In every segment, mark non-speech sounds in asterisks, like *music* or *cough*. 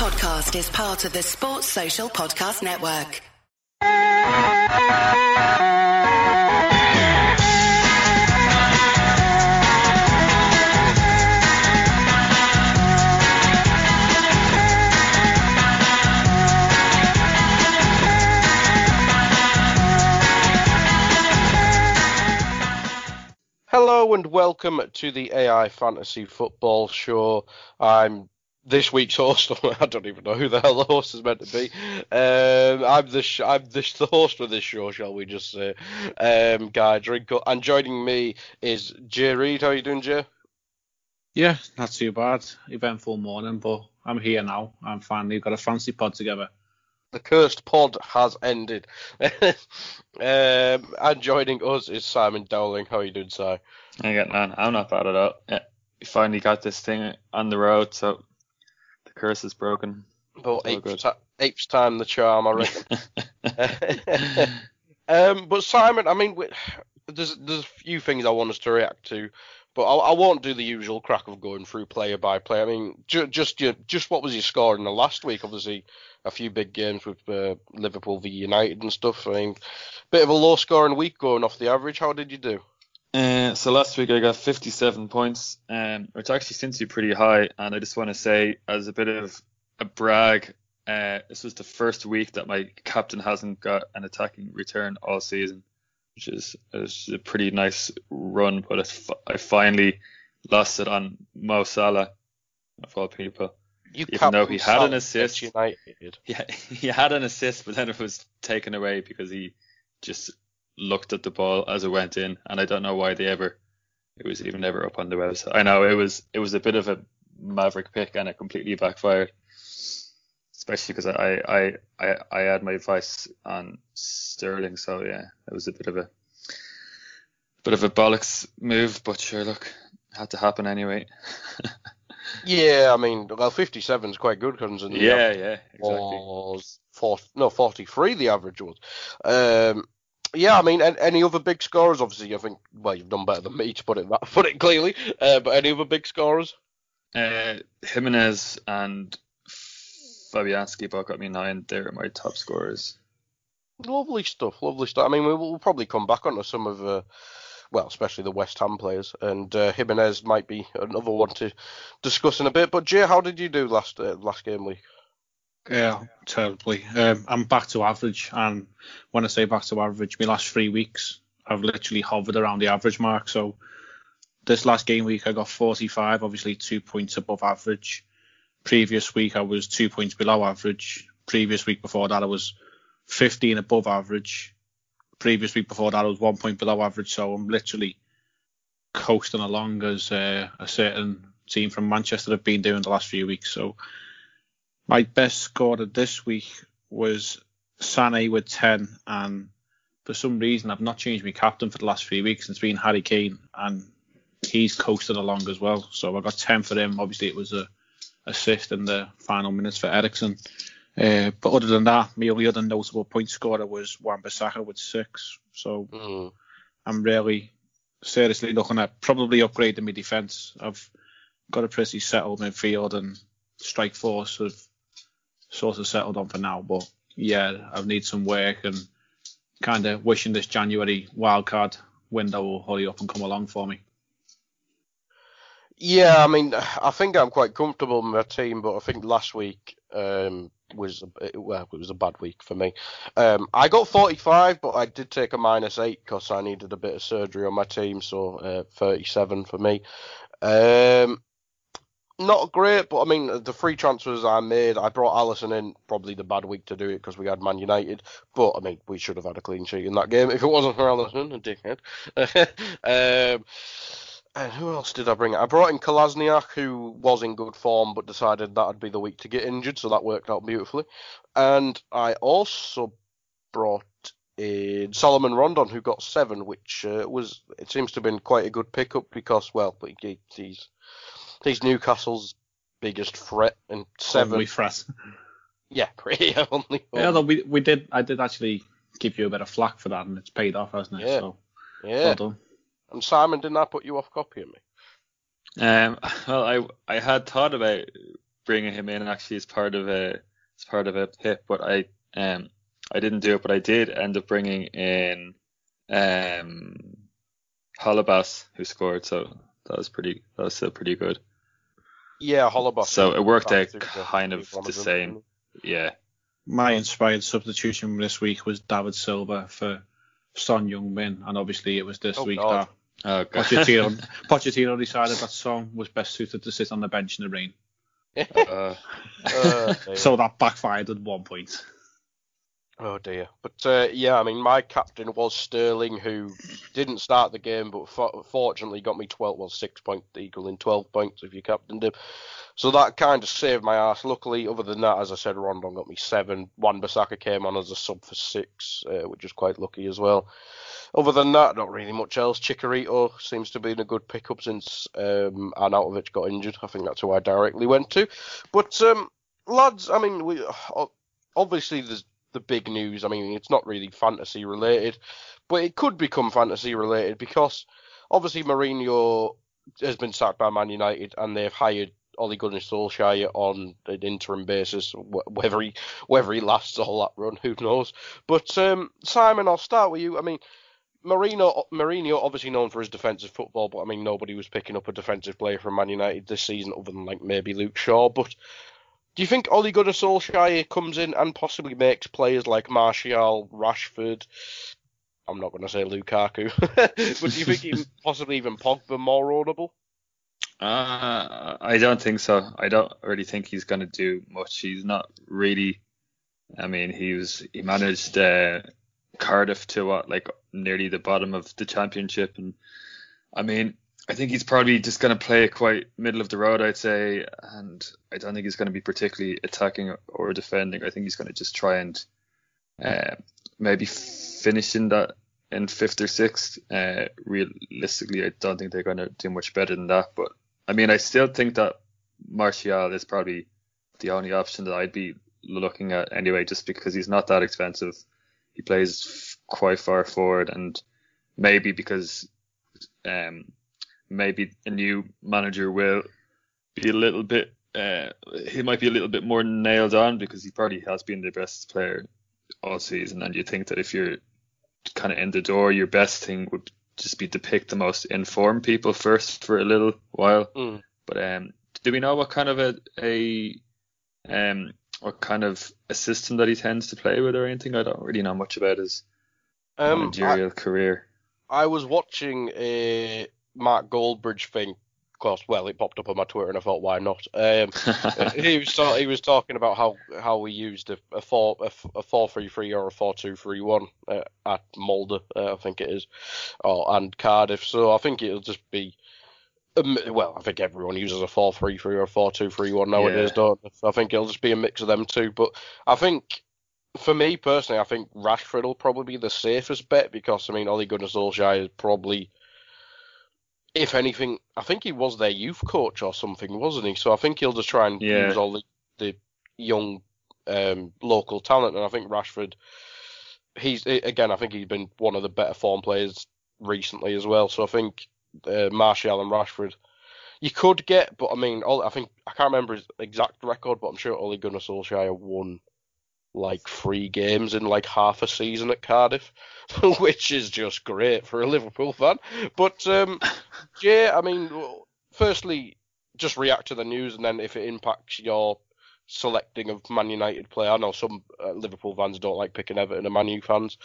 podcast is part of the Sports Social Podcast Network. Hello and welcome to the AI Fantasy Football Show. I'm this week's host. *laughs* I don't even know who the hell the host is meant to be. Um, I'm the sh- I'm the, the host of this show, shall we just say? Um, Guy Drinko, and joining me is Jay Reid. How are you doing, Jay? Yeah, not too bad. Eventful morning, but I'm here now. I'm finally got a fancy pod together. The cursed pod has ended. *laughs* um, and joining us is Simon Dowling. How are you doing, Si? I get none. I'm not bad at all. Yeah, we finally got this thing on the road, so the curse is broken. About It's all eighth, good. ti- eighth time the charm, I reckon. *laughs* *laughs* um, but Simon, I mean, we- there's there's a few things I want us to react to, but I, I won't do the usual crack of going through player by player. I mean, ju- just your, just what was your score in the last week? Obviously, a few big games with uh, Liverpool v United and stuff. I mean, bit of a low scoring week going off the average. How did you do? Uh, so last week I got 57 points, um, which actually seems to be pretty high. And I just want to say, as a bit of a brag, uh, this was the first week that my captain hasn't got an attacking return all season, which is, is a pretty nice run. But it's, I finally lost it on Mo Salah, of all people. You Even though he had an assist. *laughs* Yeah, he had an assist, but then it was taken away because he just looked at the ball as it went in, and I don't know why they ever. It was even ever up on the website. I know it was it was a bit of a maverick pick, and it completely backfired. Especially because I I I I had my advice on Sterling, so yeah, it was a bit of a bit of a bollocks move, but sure, look, had to happen anyway. *laughs* Yeah, I mean, well, 57 is quite good considering yeah, yeah, exactly. was four, no 43 the average was. Um, yeah, I mean, any other big scorers? Obviously, I think well, you've done better than me to put it that, *laughs* put it clearly. Uh, but any other big scorers? Uh, Jimenez and Fabianski both got me nine. They're my top scorers. Lovely stuff, lovely stuff. I mean, we will probably come back onto some of, uh, well, especially the West Ham players, and uh, Jimenez might be another one to discuss in a bit. But Jay, how did you do last uh, last game week? Yeah, terribly. Um, I'm back to average, and when I say back to average, my last three weeks I've literally hovered around the average mark. So this last game week I got 45, obviously two points above average. Previous week I was two points below average. Previous week before that I was 15 above average. Previous week before that I was one point below average. So I'm literally coasting along as uh, a certain team from Manchester have been doing the last few weeks. So my best scorer this week was Sané with 10, and for some reason I've not changed my captain for the last three weeks. It's been Harry Kane, and he's coasted along as well. So I got 10 for him. Obviously, it was a assist in the final minutes for Eriksen. Uh, but other than that, my only other notable point scorer was Wan-Bissaka with six. So Mm. I'm really seriously looking at probably upgrading my defence. I've got a pretty settled midfield and strike force have sort of settled on for now. But yeah, I need some work and kind of wishing this January wildcard window will hurry up and come along for me. Yeah, I mean, I think I'm quite comfortable with my team, but I think last week um, was a, well, it was a bad week for me. Um, I got 45, but I did take a minus eight because I needed a bit of surgery on my team, so uh, 37 for me. Um, not great, but I mean, the free transfers I made, I brought Alisson in, probably the bad week to do it because we had Man United. But I mean, we should have had a clean sheet in that game if it wasn't for Alisson, a dickhead. *laughs* um, and who else did I bring? I brought in Kolasinac, who was in good form, but decided that'd be the week to get injured, so that worked out beautifully. And I also brought in Salomon Rondon, who got seven, which uh, was it seems to have been quite a good pickup because, well, he, he's he's Newcastle's biggest threat, and seven. Only threat. Yeah, *laughs* pretty only. Yeah, though we we did I did actually give you a bit of flack for that, and it's paid off, hasn't it? Yeah. So yeah. well done. And Simon, didn't I put you off copying me? Um, *laughs* well, I I had thought about bringing him in and actually as part of a as part of a pip, but I um I didn't do it, but I did end up bringing in um Holebas who scored, so that was pretty that was still pretty good. Yeah, Holebas. So it worked out kind of the same. Yeah. My inspired substitution this week was David Silva for Son Heung-min, and obviously it was this Oh, week God. that Oh god. Pochettino, *laughs* Pochettino decided that Son was best suited to sit on the bench in the rain. Uh, *laughs* Uh. *laughs* So that backfired at one point. Oh dear. But uh, yeah, I mean, my captain was Sterling, who didn't start the game, but for- fortunately got me 12, well, six points, equaling 12 points if you captained him. So that kind of saved my ass. Luckily, other than that, as I said, Rondon got me seven. Wan Bissaka came on as a sub for six, uh, which is quite lucky as well. Other than that, not really much else. Chicharito seems to be in a good pickup since um, Arnautovic got injured. I think that's who I directly went to. But um, lads, I mean, we obviously there's the big news. I mean, it's not really fantasy related, but it could become fantasy related because obviously Mourinho has been sacked by Man United and they've hired Ole Gunnar Solskjaer on an interim basis. Whether he whether he lasts all that run, who knows? But um, Simon, I'll start with you. I mean. Mourinho, Mourinho, obviously known for his defensive football, but I mean nobody was picking up a defensive player from Man United this season other than like maybe Luke Shaw. But do you think Ole Gunnar Solskjaer comes in and possibly makes players like Martial, Rashford? I'm not going to say Lukaku, *laughs* but do you think even, *laughs* possibly even Pogba more audible? Uh, I don't think so. I don't really think he's going to do much. He's not really. I mean, he was he managed uh, Cardiff to what like nearly the bottom of the championship, and I mean, I think he's probably just going to play quite middle of the road, I'd say, and I don't think he's going to be particularly attacking or defending. I think he's going to just try and uh, maybe finish in that in fifth or sixth. Uh, realistically, I don't think they're going to do much better than that, but I mean, I still think that Martial is probably the only option that I'd be looking at anyway, just because he's not that expensive. He plays quite far forward, and maybe because um, maybe a new manager will be a little bit. Uh, he might be a little bit more nailed on because he probably has been the best player all season, and you think that if you're kind of in the door, your best thing would just be to pick the most informed people first for a little while. Mm. But um, do we know what kind of a, a um what kind of a system that he tends to play with or anything? I don't really know much about his Um, I, managerial career. I was watching a Mark Goldbridge thing. Of course, well, it popped up on my Twitter, and I thought, why not? Um, *laughs* he was ta- he was talking about how how we used a, a four a, a four three three or a four two three one uh, at Molde, uh, I think it is, or and Cardiff. So I think it'll just be. Um, well, I think everyone uses a four three three or a four two three one nowadays, Yeah. don't they? I think it'll just be a mix of them two. But I think, for me personally, I think Rashford will probably be the safest bet because I mean, Ole Gunnar Solskjaer is probably if anything, I think he was their youth coach or something, wasn't he? So I think he'll just try and Yeah. use all the, the young um, local talent, and I think Rashford, he's again, I think he's been one of the better form players recently as well. So I think uh, Martial and Rashford, you could get, but I mean, all, I think I can't remember his exact record, but I'm sure Ole Gunnar Solskjaer won like three games in like half a season at Cardiff, *laughs* which is just great for a Liverpool fan. But um, *laughs* yeah, I mean, firstly, just react to the news, and then if it impacts your selecting of Man United player, I know some uh, Liverpool fans don't like picking Everton and Man U fans.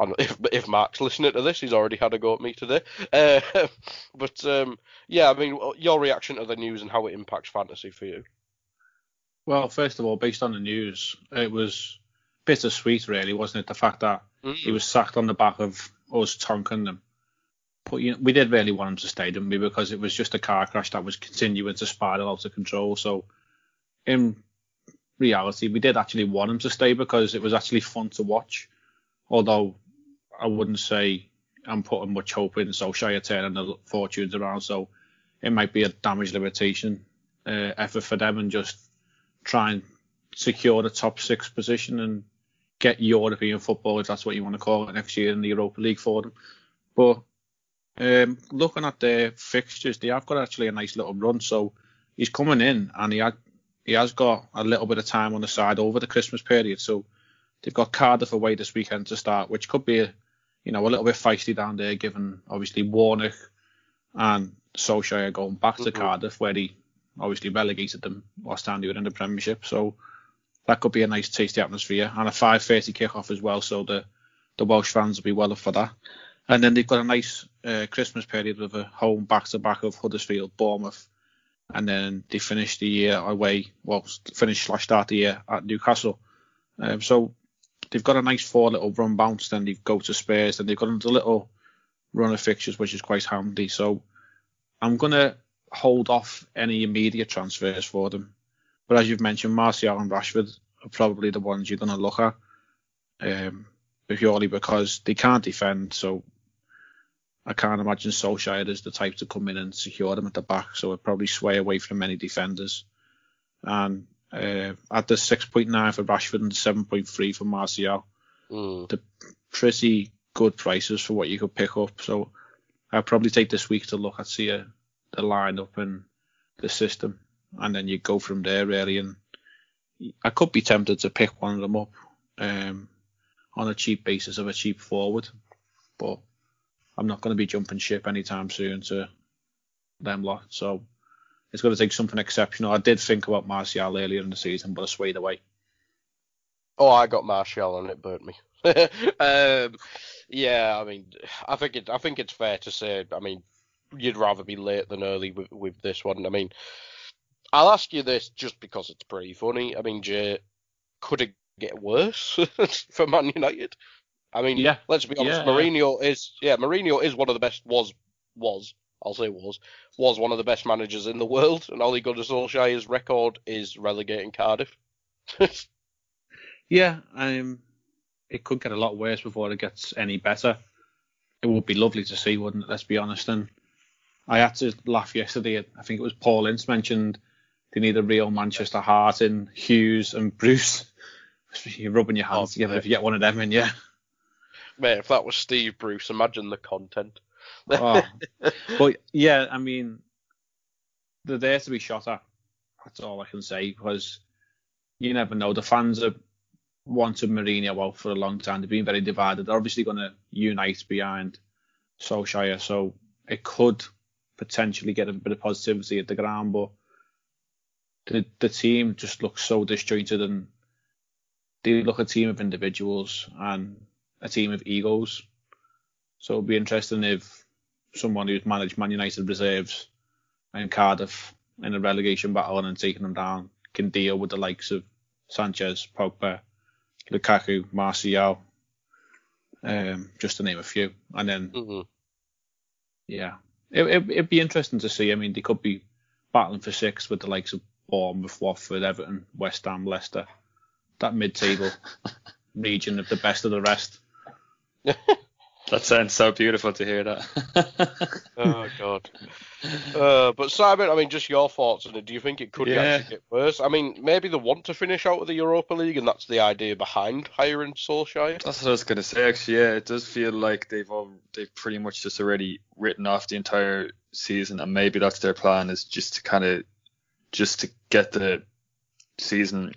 And *laughs* if if Mark's listening to this, he's already had a go at me today. Uh, but um, yeah, I mean, your reaction to the news and how it impacts fantasy for you. Well, first of all, based on the news, it was bittersweet, really, wasn't it? The fact that he was sacked on the back of us tonking them. But you know, we did really want him to stay, didn't we? Because it was just a car crash that was continuing to spiral out of control. So, in reality, we did actually want him to stay because it was actually fun to watch. Although I wouldn't say I'm putting much hope in Solskjaer turning the fortunes around. So it might be a damage limitation uh, effort for them and just try and secure the top six position and get European football, if that's what you want to call it, next year in the Europa League for them. But um, looking at their fixtures, they have got actually a nice little run. So he's coming in and he had he has got a little bit of time on the side over the Christmas period. So they've got Cardiff away this weekend to start, which could be, a, you know, a little bit feisty down there, given obviously Warnock and Solskjaer going back to Mhm. Cardiff, where he obviously relegated them last time they were in the Premiership. So that could be a nice tasty atmosphere and a 5:30 kickoff as well. So the the Welsh fans will be well up for that. And then they've got a nice uh, Christmas period with a home back to back of Huddersfield, Bournemouth, and then they finish the year away. Well, finish slash start the year at Newcastle. Um, so they've got a nice four little run bounce. Then they go to Spurs, and they've got a little run of fixtures, which is quite handy. So I'm gonna hold off any immediate transfers for them. But as you've mentioned, Martial and Rashford are probably the ones you're gonna look at. Um, purely because they can't defend, so I can't imagine Solskjaer is the type to come in and secure them at the back, so it probably sway away from many defenders. And uh, at the 6.9 for Rashford and 7.3 for Martial, Mm. pretty good prices for what you could pick up. So I'll probably take this week to look at see uh, the lineup and the system, and then you go from there really. And I could be tempted to pick one of them up um, on a cheap basis of a cheap forward, but I'm not going to be jumping ship anytime soon to them lot. So it's going to take something exceptional. I did think about Martial earlier in the season, but I swayed away. Oh, I got Martial and it burnt me. *laughs* um, yeah, I mean, I think it. I think it's fair to say. I mean, you'd rather be late than early with with this one. I mean, I'll ask you this just because it's pretty funny. I mean, Jay, could it get worse *laughs* for Man United? I mean, Yeah, let's be honest. yeah. Mourinho is yeah, Mourinho is one of the best. Was was I'll say was was one of the best managers in the world, and Ole Gunnar Solskjaer's record is relegating Cardiff. *laughs* Yeah, um, it could get a lot worse before it gets any better. It would be lovely to see, wouldn't it? Let's be honest. And I had to laugh yesterday. at- I think it was Paul Ince mentioned they need a real Manchester heart in Hughes and Bruce. *laughs* You're rubbing your hands Oh, together yeah. if you get one of them in, yeah. Mate, if that was Steve Bruce, imagine the content. Oh. *laughs* but yeah, I mean, they're there to be shot at. That's all I can say because you never know. The fans have wanted Mourinho out for a long time. They've been very divided. They're obviously going to unite behind Solskjaer, so it could potentially get a bit of positivity at the ground. But the the team just looks so disjointed, and they look a team of individuals and a team of egos. So it'll be interesting if someone who's managed Man United reserves and Cardiff in a relegation battle and taking them down can deal with the likes of Sanchez, Pogba, Lukaku, Martial, um, just to name a few. And then, hmm yeah, it, it, it'd be interesting to see. I mean, they could be battling for six with the likes of Bournemouth, Watford, Everton, West Ham, Leicester. That mid-table *laughs* region of the best of the rest. *laughs* That sounds so beautiful to hear that. *laughs* Oh God. Uh, but Simon, I mean, just your thoughts on it. Do you think it could Yeah. actually get worse? I mean, maybe they want to finish out of the Europa League, and that's the idea behind hiring Solskjaer. That's what I was gonna say. Actually, yeah, it does feel like they've all they've pretty much just already written off the entire season, and maybe that's their plan is just to kind of just to get the season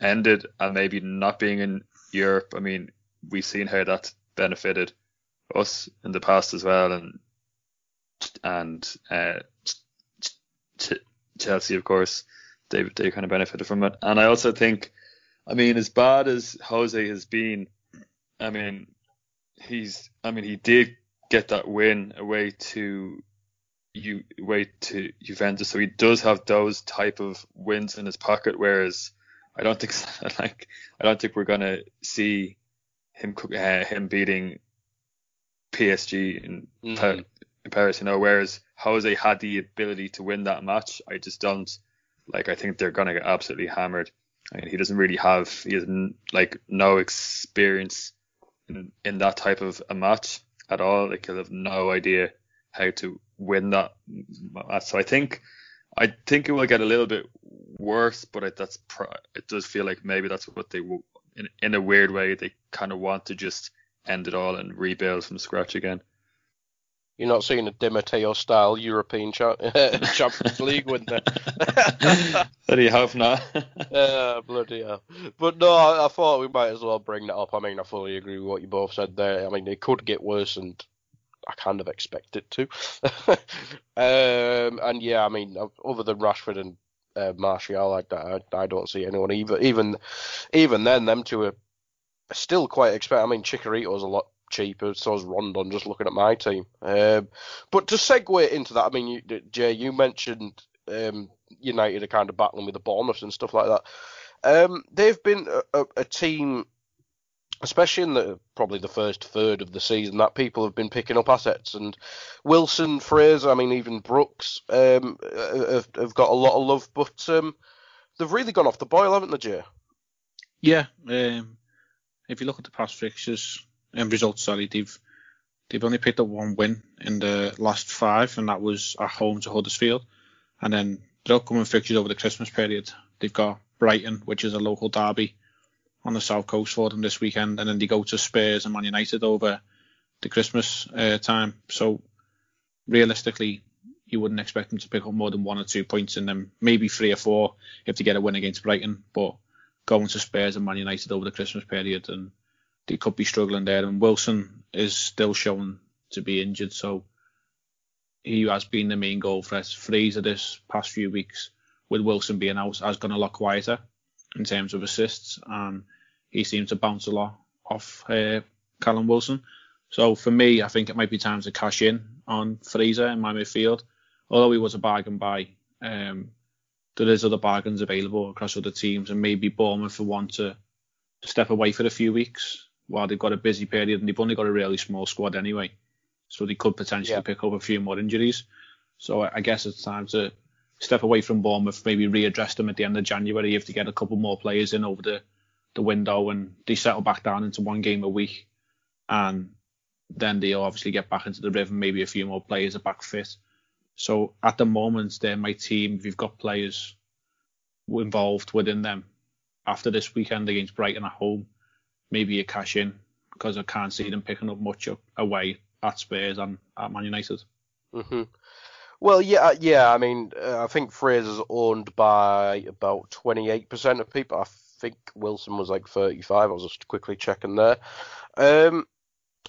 ended and maybe not being in Europe. I mean, we've seen how that's benefited us in the past as well, and and uh, Ch- Ch- Chelsea, of course, they they kind of benefited from it. And I also think, I mean, as bad as Jose has been, I mean, he's, I mean, he did get that win away to you away to Juventus, so he does have those type of wins in his pocket. Whereas I don't think *laughs* like I don't think we're gonna see him uh, him beating PSG in, Mhm. In Paris, you know. Whereas Jose had the ability to win that match. I just don't like. I think they're gonna get absolutely hammered. I mean, he doesn't really have he has like no experience in, in that type of a match at all. Like he'll have no idea how to win that match. So I think I think it will get a little bit worse, but it, that's it does feel like maybe that's what they will in in a weird way they kind of want to just end it all and rebuild from scratch again. You're not seeing a Di Matteo style European cha- *laughs* Champions League win there. *laughs* Bloody hope not. *laughs* uh, bloody hell. But no, I, I, thought we might as well bring that up. I mean, I fully agree with what you both said there. I mean, it could get worse, and I kind of expect it to. um, and yeah, I mean, other than Rashford and uh, Martial like that, I, I don't see anyone even even even then them two are still quite expensive. I mean, Chicharito's a lot cheaper. So is Rondon. Just looking at my team. Um, but to segue into that, I mean, you, Jay, you mentioned um, United are kind of battling with the Bournemouth and stuff like that. Um, they've been a, a, a, team, especially in the probably the first third of the season, that people have been picking up assets. And Wilson, Fraser, I mean, even Brooks um, have, have, got a lot of love, but um, they've really gone off the boil, haven't they, Jay? Yeah. Um, if you look at the past fixtures, and results. Sorry, they've they've only picked up one win in the last five, and that was at home to Huddersfield. And then their upcoming fixtures over the Christmas period, they've got Brighton, which is a local derby on the south coast for them this weekend, and then they go to Spurs and Man United over the Christmas uh, time. So realistically, you wouldn't expect them to pick up more than one or two points in them, maybe three or four if they get a win against Brighton. But going to Spurs and Man United over the Christmas period and they could be struggling there. And Wilson is still shown to be injured, so he has been the main goal threat. Fraser this past few weeks, with Wilson being out, has gone a lot quieter in terms of assists, and he seems to bounce a lot off uh, Callum Wilson. So for me, I think it might be time to cash in on Fraser in my midfield. Although he was a bargain buy, um, there is other bargains available across other teams, and maybe Bournemouth for one to step away for a few weeks while they've got a busy period and they've only got a really small squad anyway. So they could potentially yeah. pick up a few more injuries. So I guess it's time to step away from Bournemouth, maybe readdress them at the end of January if they get a couple more players in over the, the window and they settle back down into one game a week. And then they'll obviously get back into the rhythm. Maybe a few more players are back fit. So at the moment, they're my team. You've got players involved within them after this weekend against Brighton at home, maybe a cash in because I can't see them picking up much away at Spurs and at Man United. Mm-hmm. Well, yeah, uh, yeah. I mean, uh, I think Fraser's owned by about 28% of people. I think Wilson was like 35. I was just quickly checking there. Um,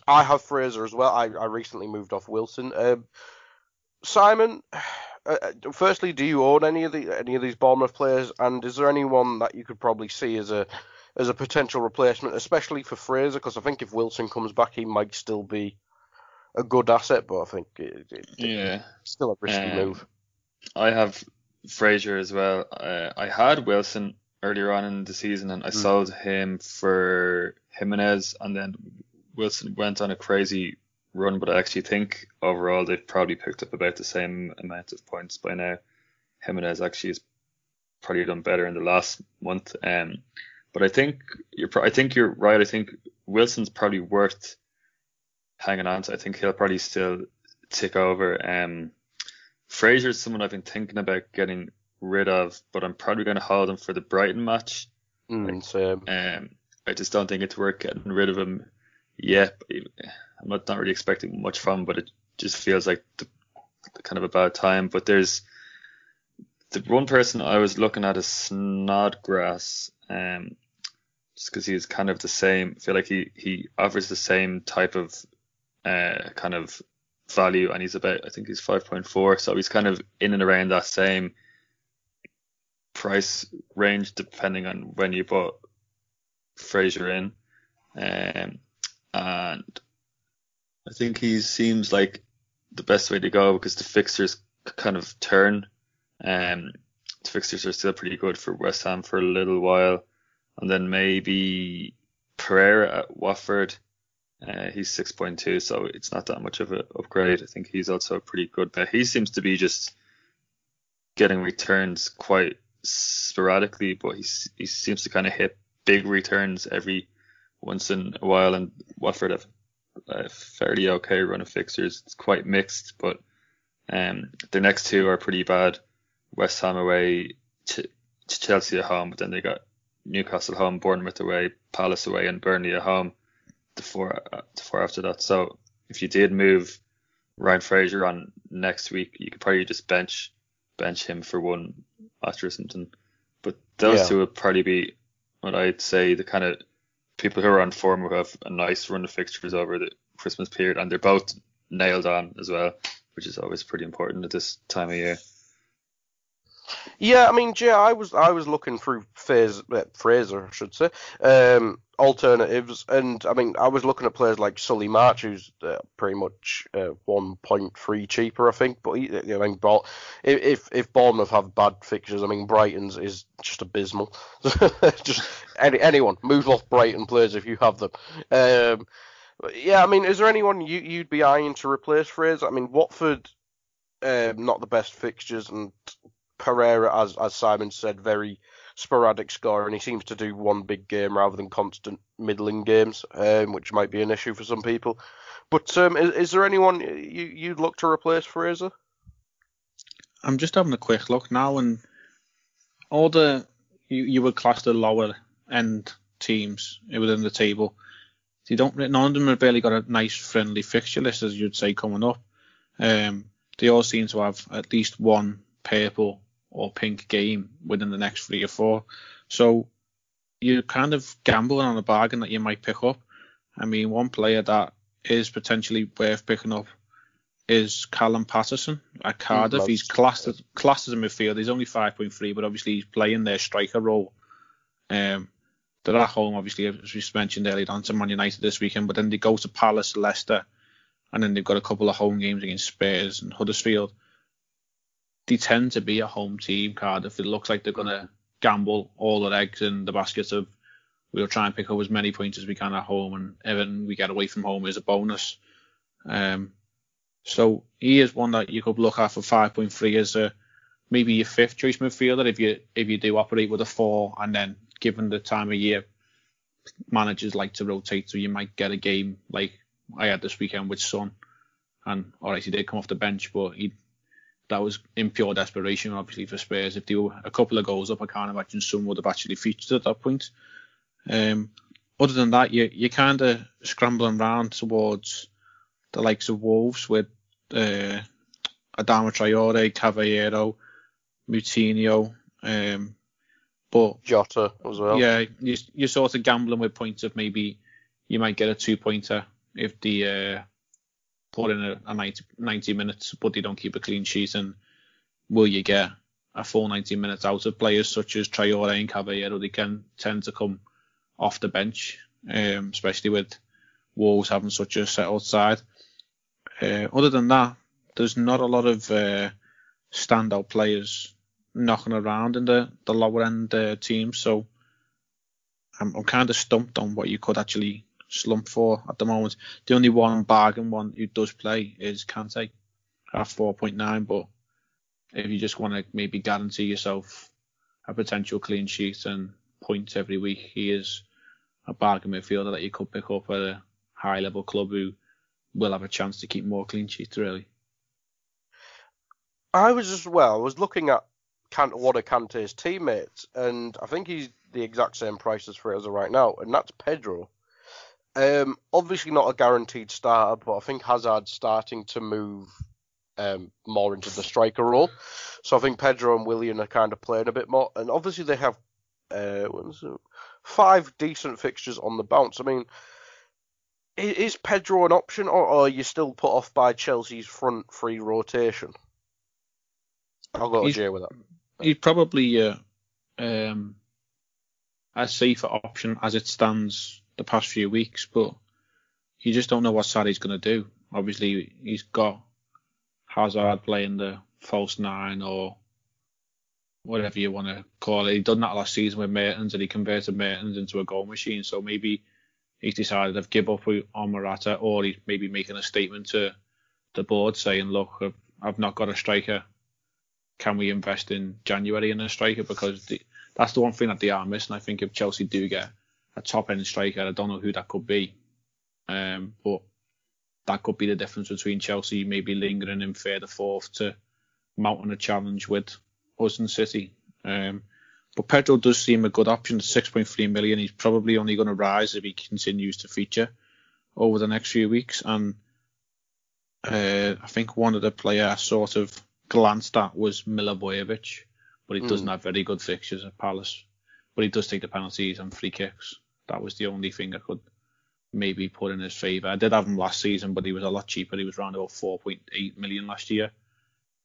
I have Fraser as well. I, I recently moved off Wilson. Um, Simon, *sighs* uh, uh, firstly, do you own any of the any of these Bournemouth players? And is there anyone that you could probably see as a as a potential replacement, especially for Fraser, because I think if Wilson comes back, he might still be a good asset, but I think it, it, yeah, still a risky um, move. I have Fraser as well. Uh, I had Wilson earlier on in the season, and I mm. sold him for Jimenez, and then Wilson went on a crazy run. But I actually think overall they've probably picked up about the same amount of points by now. Jimenez actually has probably done better in the last month. Um, but I think you're I think you're right. I think Wilson's probably worth hanging on to. I think he'll probably still tick over. Um, Fraser's someone I've been thinking about getting rid of, but I'm probably going to hold him for the Brighton match. Mm, same. Um, I just don't think it's worth getting rid of him yet. I'm not, not really expecting much from but it just feels like the, kind of a bad time. But there's the one person I was looking at is Snodgrass. Um, just because he's kind of the same. I feel like he he offers the same type of uh, kind of value, and he's about I think he's 5.4, so he's kind of in and around that same price range depending on when you bought Fraser in, um, and I think he seems like the best way to go because the fixtures kind of turn. Um, the fixtures are still pretty good for West Ham for a little while and then maybe Pereira at Watford. Uh, he's 6.2, so it's not that much of an upgrade. I think he's also a pretty good bet. He seems to be just getting returns quite sporadically, but he he seems to kind of hit big returns every once in a while. And Watford have a fairly okay run of fixtures. It's quite mixed, but um, the next two are pretty bad. West Ham away, to Chelsea at home, but then they got Newcastle home, Bournemouth away, Palace away, and Burnley at home. The four, the four after that. So if you did move Ryan Fraser on next week, you could probably just bench bench him for one match or something. But those Yeah. two would probably be what I'd say the kind of people who are on form who have a nice run of fixtures over the Christmas period, and they're both nailed on as well, which is always pretty important at this time of year. Yeah, I mean, yeah, I was I was looking through Fraser, uh, Fraser I should say, um, alternatives, and I mean, I was looking at players like Solly March, who's uh, pretty much uh, 1.3 cheaper, I think. But he, I mean, but if if Bournemouth have bad fixtures, I mean, Brighton's is just abysmal. *laughs* just any anyone move off Brighton players if you have them. Um, yeah, I mean, is there anyone you you'd be eyeing to replace Fraser? I mean, Watford. Um, not the best fixtures, and Pereira, as as Simon said, very sporadic scorer, and he seems to do one big game rather than constant middling games, um, which might be an issue for some people. But um, is, is there anyone you you'd look to replace Fraser? I'm just having a quick look now, and all the you, you would class the lower end teams within the table. They don't. None of them have really got a nice friendly fixture list, as you'd say, coming up. Um, they all seem to have at least one purple or pink game within the next three or four. So you're kind of gambling on a bargain that you might pick up. I mean, one player that is potentially worth picking up is Callum Paterson at Cardiff. Mm, he's classed as, classed as a midfielder. He's only 5.3, but obviously he's playing their striker role. Um, they're at home, obviously, as we mentioned earlier on to Man United this weekend, but then they go to Palace, Leicester, and then they've got a couple of home games against Spurs and Huddersfield. They tend to be a home team, Cardiff. It looks like they're going to gamble all their eggs in the basket of we'll try and pick up as many points as we can at home, and everything we get away from home is a bonus. Um, so he is one that you could look at for 5.3 as a maybe your fifth choice midfielder if you if you do operate with a four, and then given the time of year, managers like to rotate, so you might get a game like I had this weekend with Son, and alright he did come off the bench, but he that was in pure desperation, obviously for Spurs. If they were a couple of goals up, I can't imagine some would have actually featured at that point. Um, other than that, you you kind of scrambling around towards the likes of Wolves with uh, Adama Traore, Cavaleiro, Moutinho, um, but Jota as well. yeah, you, you're sort of gambling with points of maybe you might get a two pointer if the uh, put in a, a 90, 90 minutes, but they don't keep a clean sheet, and will you get a full 90 minutes out of players such as Traore and Cavaleiro? They can tend to come off the bench, um, especially with Wolves having such a settled side. Uh, other than that, there's not a lot of uh, standout players knocking around in the, the lower end uh, teams, so I'm, I'm kind of stumped on what you could actually slump for at the moment. The only one bargain one who does play is Kante at 4.9, but if you just want to maybe guarantee yourself a potential clean sheet and points every week, he is a bargain midfielder that you could pick up at a high level club who will have a chance to keep more clean sheets, really. I was as well, I was looking at Kant, one of Kante's teammates, and I think he's the exact same price as Fraser right now, and that's Pedro. Um, obviously not a guaranteed starter, but I think Hazard's starting to move um, more into the striker role. So I think Pedro and Willian are kind of playing a bit more, and obviously they have uh, five decent fixtures on the bounce. I mean, is Pedro an option, or, are you still put off by Chelsea's front three rotation? I'll go to He's- Jay with that. He's probably uh, um, a safer option as it stands the past few weeks, but you just don't know what Sarri's going to do. Obviously, he's got Hazard playing the false nine or whatever you want to call it. He done that last season with Mertens and he converted Mertens into a goal machine. So maybe he's decided to give up on Morata or he's maybe making a statement to the board saying, look, I've, I've not got a striker. Can we invest in January in a striker? Because the, that's the one thing that they are missing. I think if Chelsea do get a top end striker, I don't know who that could be. Um, but that could be the difference between Chelsea maybe lingering in third or fourth to mounting a challenge with us and City. Um, but Pedro does seem a good option. 6.3 million. He's probably only going to rise if he continues to feature over the next few weeks. And Uh, I think one of the players sort of glanced at was Milivojevic, but he doesn't Mm. have very good fixtures at Palace. But he does take the penalties and free kicks. That was the only thing I could maybe put in his favour. I did have him last season, but he was a lot cheaper. He was around about 4.8 million last year.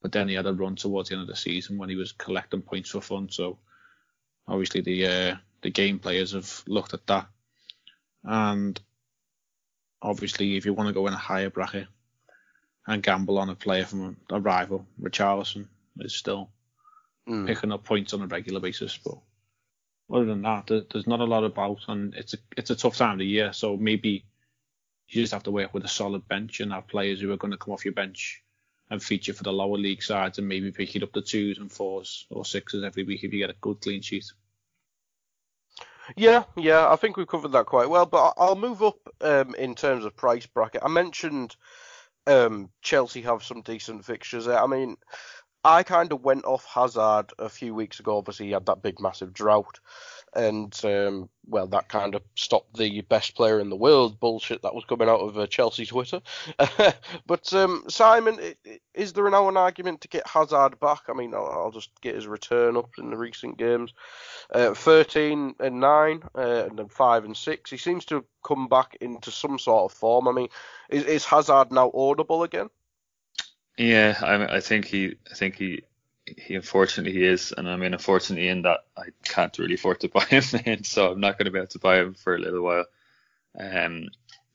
But then he had a run towards the end of the season when he was collecting points for fun. So obviously the uh, the game players have looked at that, and obviously if you want to go in a higher bracket and gamble on a player from a rival, Richarlison is still Mm. picking up points on a regular basis. But other than that, there, there's not a lot about, and it's a it's a tough time of the year. So maybe you just have to work with a solid bench and have players who are going to come off your bench and feature for the lower league sides, and maybe pick it up the twos and fours or sixes every week if you get a good clean sheet. Yeah, yeah, I think we've covered that quite well. But I'll move up um, in terms of price bracket. I mentioned um, Chelsea have some decent fixtures there. I mean, I kind of went off Hazard a few weeks ago. Obviously, he had that big, massive drought, and um, well, that kind of stopped the best player in the world bullshit that was coming out of uh, Chelsea Twitter. *laughs* but um, Simon, is there now an argument to get Hazard back? I mean, I'll, I'll just get his return up in the recent games. Uh, 13 and 9, uh, and then 5 and 6. He seems to have come back into some sort of form. I mean, is, is Hazard now audible again? Yeah, I, I think he, I think he, he unfortunately he is, and I mean unfortunately in that I can't really afford to *laughs* buy him in, so I'm not going to be able to buy him for a little while. Um,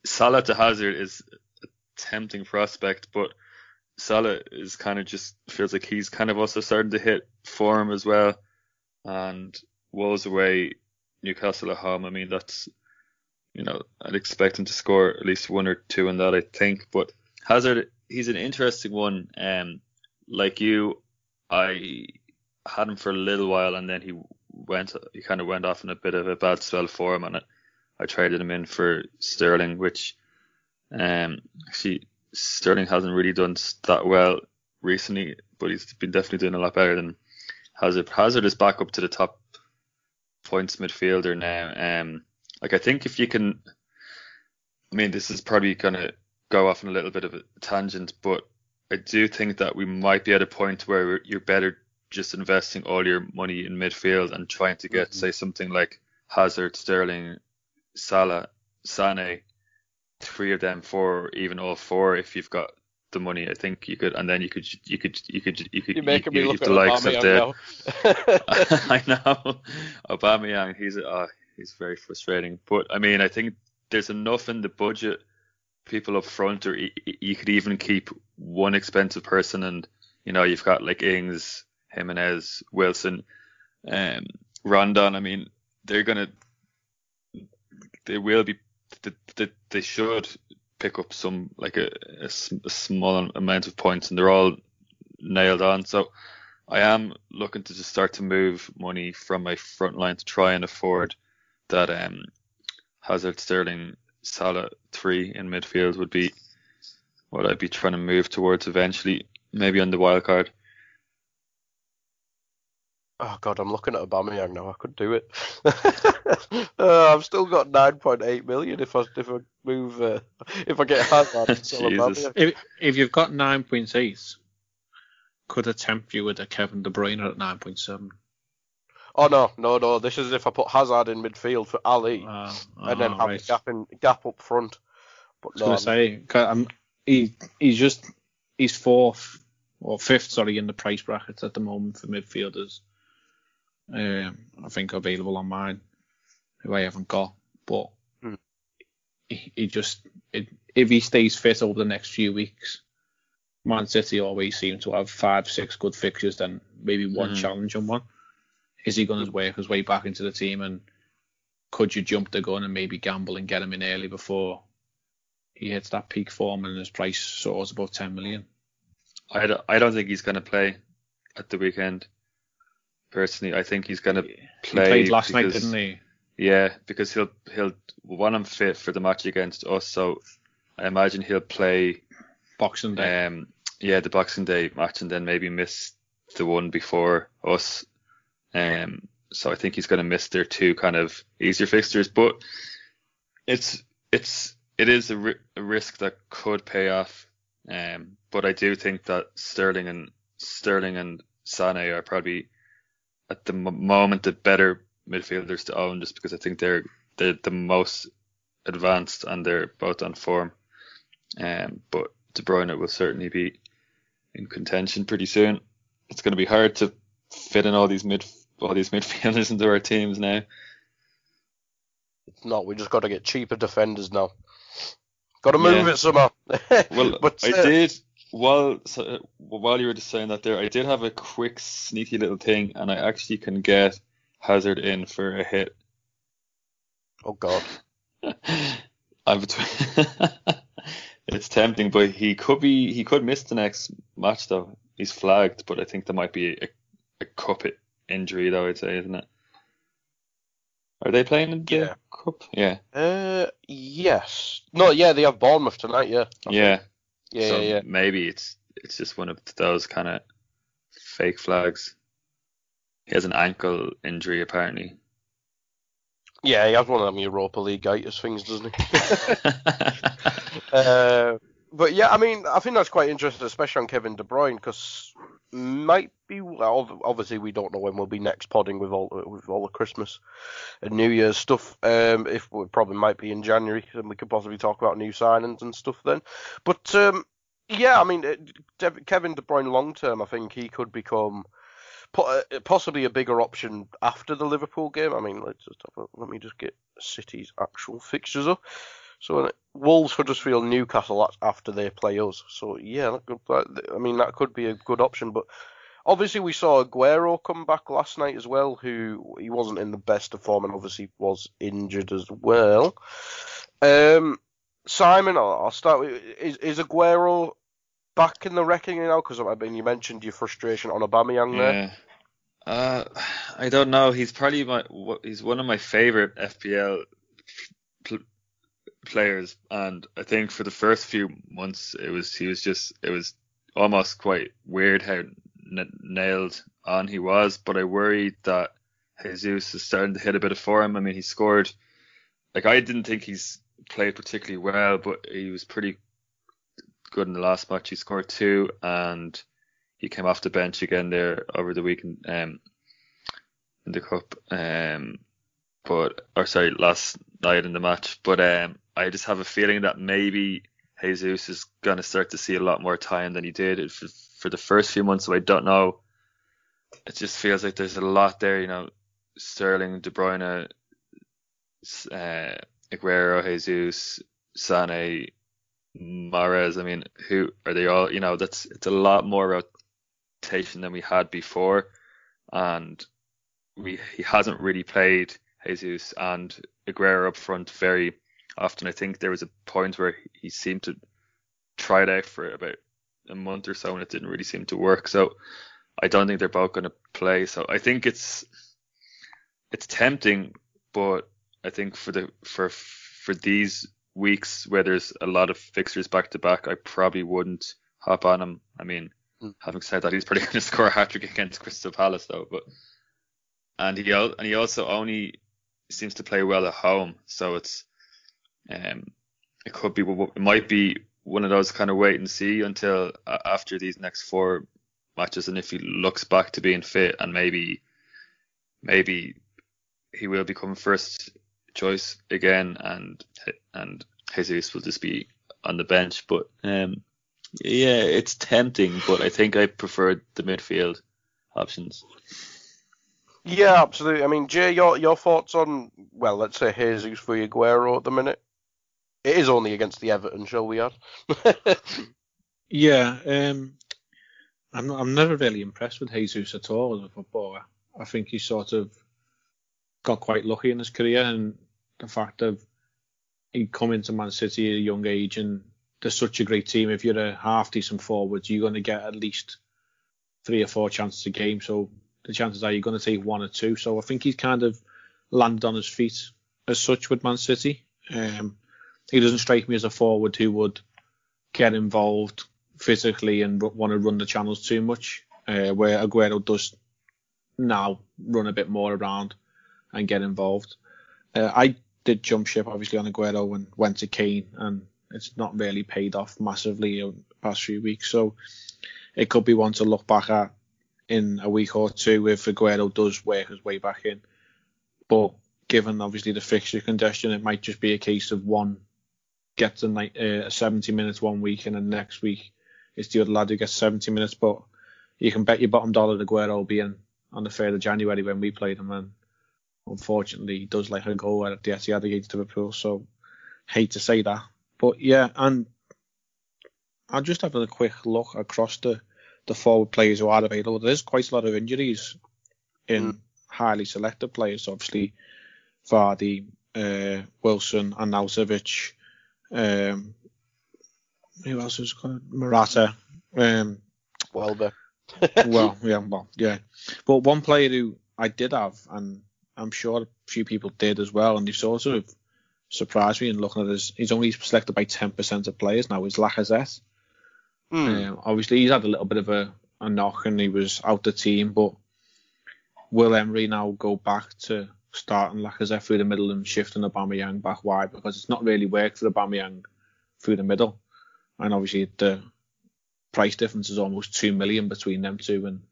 Salah to Hazard is a tempting prospect, but Salah is kind of just feels like he's kind of also starting to hit form as well, and Wolves away, Newcastle at home. I mean that's, you know, I'd expect him to score at least one or two in that I think, but Hazard he's an interesting one. Um, like you, I had him for a little while, and then he went. He kind of went off in a bit of a bad spell for him, and I, I traded him in for Sterling, which, um, actually Sterling hasn't really done that well recently, but he's been definitely doing a lot better than Hazard. Hazard is back up to the top points midfielder now. Um, like I think if you can, I mean, this is probably gonna go off on a little bit of a tangent, but I do think that we might be at a point where you're better just investing all your money in midfield and trying to get, Mhm. say, something like Hazard, Sterling, Salah, Sane, three of them, four, even all four, if you've got the money. I think you could, and then you could, you could, you could, you could, You're making you, me look the at likes of the, *laughs* I know Aubameyang. He's uh, he's very frustrating. But I mean, I think there's enough in the budget. People up front, or you could even keep one expensive person, and you know you've got like Ings, Jimenez, Wilson, um, Rondon. I mean, they're gonna, they will be, they, they, should pick up some like a small amount of points, and they're all nailed on. So I am looking to just start to move money from my front line to try and afford that um, Hazard, Sterling, Salah three in midfield would be what I'd be trying to move towards eventually, maybe on the wild card. Oh god, I'm looking at Aubameyang now. I could do it. *laughs* uh, I've still got 9.8 million if I if I move uh, if I get Hazard and sell Aubameyang. If if you've got nine point eight, could I tempt you with a Kevin De Bruyne at nine point seven? Oh no, no, no. This is if I put Hazard in midfield for Alli Uh, and then ah, have right. a gap in gap up front. But I was no, gonna I'm- say I'm, he he's just he's fourth or fifth, sorry, in the price brackets at the moment for midfielders. Um, I think available on mine, who I haven't got, but Hmm. he, he just it, if he stays fit over the next few weeks, Man City always seem to have five, six good fixtures, then maybe one Mhm. challenging one. Is he going to work his way back into the team, and could you jump the gun and maybe gamble and get him in early before he hits that peak form and his price soars above 10 million? I don't, I don't think he's going to play at the weekend. Personally, I think he's going to He play. played last night, didn't he? Yeah, because he'll he'll one I'm fit for the match against us, so I imagine he'll play Boxing Day. um yeah the Boxing Day match and then maybe miss the one before us. Um, so I think he's going to miss their two kind of easier fixtures, but it's it's it is a, ri- a risk that could pay off Um, but I do think that Sterling and Sterling and Sane are probably at the moment the better midfielders to own, just because I think they're they're the most advanced and they're both on form. Um, but De Bruyne will certainly be in contention pretty soon. It's going to be hard to fit in all these mid all these midfielders *laughs* into our teams now. It's not. We just got to get cheaper defenders now. Got to move Yeah. it somehow. *laughs* Well, but I uh, did while so, while you were just saying that there, I did have a quick sneaky little thing, and I actually can get Hazard in for a hit. Oh God. *laughs* I'm between. it's tempting, but he could be he could miss the next match though. He's flagged, but I think there might be a, a cup injury though. I'd say, isn't it? Are they playing in the Yeah. cup? Yeah, Uh, yes. No, yeah, they have Bournemouth tonight. Yeah. I think. yeah. Yeah, so yeah, yeah. maybe it's it's just one of those kind of fake flags. He has an ankle injury apparently. Yeah, he has one of them Europa League itis things, doesn't he? *laughs* *laughs* uh, but yeah, I mean, I think that's quite interesting, especially on Kevin De Bruyne, because might be well, obviously we don't know when we'll be next podding with all with all the Christmas and New Year's stuff. Um, if we probably might be in January, and we could possibly talk about new signings and stuff then. But um, yeah, I mean, uh, Kevin De Bruyne long term, I think he could become uh, possibly a bigger option after the Liverpool game. I mean, let's just have a, let me just get City's actual fixtures up. So Wolves, Huddersfield, Newcastle. That's after they play us. So yeah, that I mean that could be a good option. But obviously we saw Aguero come back last night as well, who he wasn't in the best of form and obviously was injured as well. Um, Simon, I'll, I'll start with is, is Aguero back in the reckoning now? Because I mean you mentioned your frustration on Aubameyang there. Yeah. Uh, I don't know. He's probably my he's one of my favorite FPL pl- players, and I think for the first few months it was he was just it was almost quite weird how n- nailed on he was. But I worried that Jesus is starting to hit a bit of form. I mean, he scored. Like I didn't think he's played particularly well, but he was pretty good in the last match. He scored two and he came off the bench again there over the weekend um, in the cup. Um, but or sorry, last night in the match. But um, I just have a feeling that maybe Jesus is going to start to see a lot more time than he did for, for the first few months. So I don't know. It just feels like there's a lot there. You know, Sterling, De Bruyne, uh, Aguero, Jesus, Sane, Mahrez. I mean, who are they all? You know, that's it's a lot more rotation than we had before, and we he hasn't really played Jesus and Aguero up front very often. I think there was a point where he seemed to try it out for about a month or so, and it didn't really seem to work. So I don't think they're both going to play. So I think it's it's tempting, but I think for the for for these weeks where there's a lot of fixtures back to back, I probably wouldn't hop on him. I mean, Mm. having said that, he's probably *laughs* going to score a hat trick against Crystal Palace though. But and he and he also only seems to play well at home, so it's um it could be it might be one of those kind of wait and see until uh, after these next four matches, and if he looks back to being fit and maybe maybe he will become first choice again, and and Jesus will just be on the bench. But um, yeah, it's tempting, but I think I prefer the midfield options. Yeah, absolutely. I mean, Jay, your your thoughts on well, let's say Jesus for Aguero at the minute. It is only against the Everton shall we had. *laughs* Yeah, um, I'm I'm never really impressed with Jesus at all as a footballer. I think he sort of got quite lucky in his career, and the fact of he come into Man City at a young age, and they're such a great team. If you're a half decent forward, you're going to get at least three or four chances a game. So the chances are you're going to take one or two. So I think he's kind of landed on his feet as such with Man City. Um, he doesn't strike me as a forward who would get involved physically and want to run the channels too much, uh, where Aguero does now run a bit more around and get involved. Uh, I did jump ship obviously on Aguero and went to Kane, and it's not really paid off massively. In the past few weeks. So it could be one to look back at in a week or two if Aguero does work his way back in. But given obviously the fixture congestion, it might just be a case of one gets a, night, uh, 70 minutes one week and then next week it's the other lad who gets 70 minutes. But you can bet your bottom dollar Aguero will be in on the 3rd of January when we play them. And unfortunately, he does like a goal at the Etihad against Liverpool. So hate to say that. But yeah, and I'm just having a quick look across the, the forward players who are available. There's quite a lot of injuries in mm. highly selected players. Obviously, Vardy, uh, Wilson, Arnautovic, um, who else is called? Morata. Um, Welbeck. well, *laughs* yeah, well, yeah. But one player who I did have, and I'm sure a few people did as well, and he sort of surprised me in looking at his. He's only selected by 10% of players now. Is Lacazette. Mm. Um, obviously, he's had a little bit of a, a knock, and he was out the team. But will Emery now go back to starting Lacazette through the middle and shifting Aubameyang back wide because it's not really worked for Aubameyang through the middle, and obviously the price difference is almost two million between them two, and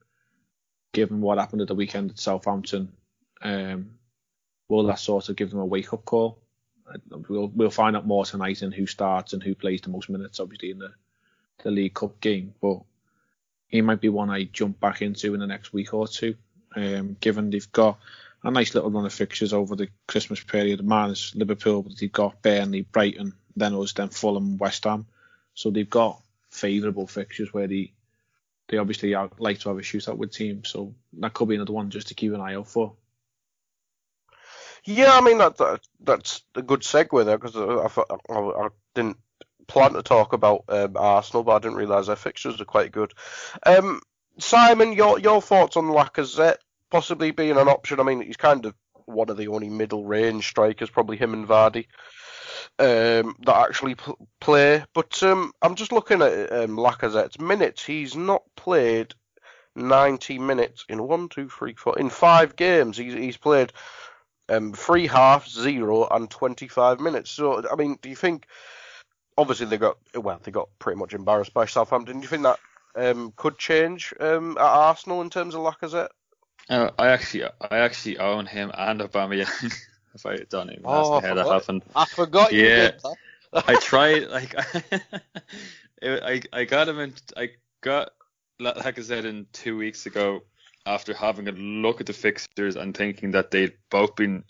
given what happened at the weekend at Southampton, um, will that sort of give them a wake up call? We'll we'll find out more tonight in who starts and who plays the most minutes, obviously in the the League Cup game, but he might be one I jump back into in the next week or two. Um, given they've got a nice little run of fixtures over the Christmas period. Minus Liverpool, but they've got Burnley, Brighton, then us, then Fulham, West Ham. So they've got favourable fixtures where they they obviously like to have a shootout with teams. So that could be another one just to keep an eye out for. Yeah, I mean that, that that's a good segue there because I, I, I, didn't plan to talk about um, Arsenal, but I didn't realise their fixtures are quite good. Um, Simon, your your thoughts on Lacazette possibly being an option? I mean, he's kind of one of the only middle range strikers, probably him and Vardy, um, that actually pl- play. But um, I'm just looking at um, Lacazette's minutes. He's not played 90 minutes in one, two, three, four, in five games. He's, he's played um, three halves, zero, and 25 minutes. So, I mean, do you think? Obviously, they got well, they got pretty much embarrassed by Southampton. Do you think that um, could change um, at Arsenal in terms of Lacazette? Uh, I actually, I actually own him and Aubameyang. *laughs* if I don't even oh, how that happened. I forgot. Yeah, I *laughs* tried. Like, *laughs* I, I got him in. I got Lacazette in two weeks ago after having a look at the fixtures and thinking that they'd both been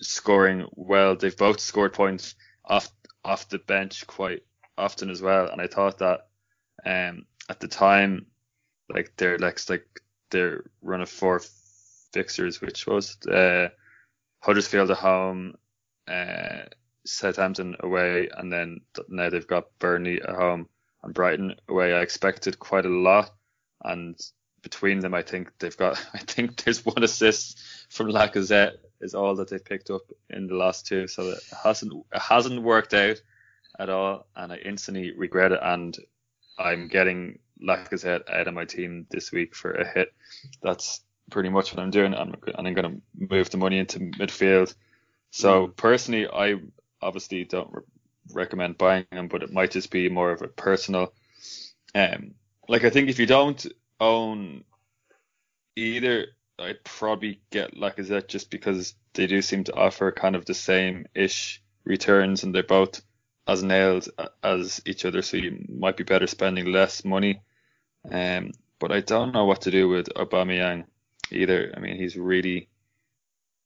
scoring well. They've both scored points off off the bench quite often as well. And I thought that um, at the time, like their like like their run of four fixtures, which was uh, Huddersfield at home, uh, Southampton away, and then now they've got Burnley at home and Brighton away. I expected quite a lot, and between them, I think they've got. *laughs* I think there's one assist from Lacazette is all that they've picked up in the last two, so it hasn't it hasn't worked out at all, and I instantly regret it. And I'm getting Lacazette out of my team this week for a hit. That's pretty much what I'm doing. I'm, and I'm going to move the money into midfield. So personally, I obviously don't re- recommend buying them, but it might just be more of a personal. Um, like I think if you don't own either, I'd probably get Lacazette just because they do seem to offer kind of the same ish returns, and they're both as nailed as each other. So you might be better spending less money. Um, but I don't know what to do with Aubameyang either. I mean, he's really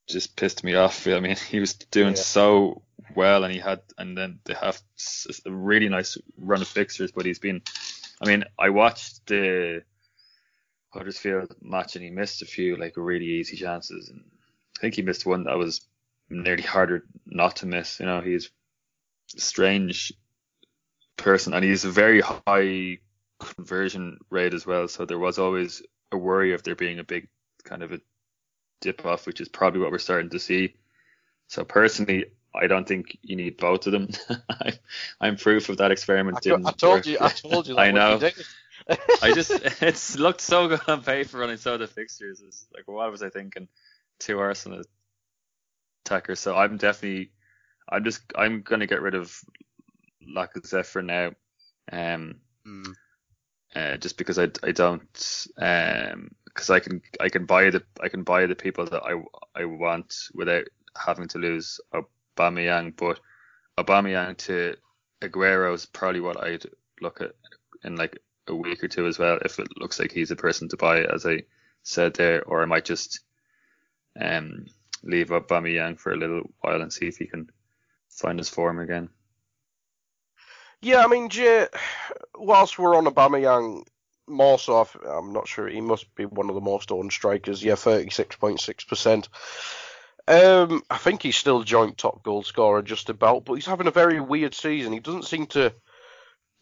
just pissed me off. I mean, *laughs* he was doing yeah. so well, and he had, and then they have a really nice run of fixtures. But he's been, I mean, I watched the Huddersfield match, and he missed a few like really easy chances, and I think he missed one that was nearly harder not to miss. You know, he's a strange person, and he's a very high conversion rate as well. So there was always a worry of there being a big kind of a dip off, which is probably what we're starting to see. So personally, I don't think you need both of them. *laughs* I'm proof of that experiment. I, didn't I told work. you. I told you. *laughs* I know. I just *laughs* it's looked so good on paper when I saw the fixtures. It's like what was I thinking? Two Arsenal attackers. So I'm definitely I'm just I'm gonna get rid of Lacazette for now. Um, Mm. Uh, just because I, I don't um because I can I can buy the I can buy the people that I I want without having to lose Aubameyang, but Aubameyang to Aguero is probably what I'd look at in like a week or two as well if it looks like he's a person to buy as I said there, or I might just um leave Aubameyang for a little while and see if he can find his form again. Yeah, I mean, whilst we're on Aubameyang, more so, I'm not sure, he must be one of the most owned strikers. Yeah, 36.6%. Um, I think he's still joint top goal scorer just about, but he's having a very weird season. He doesn't seem to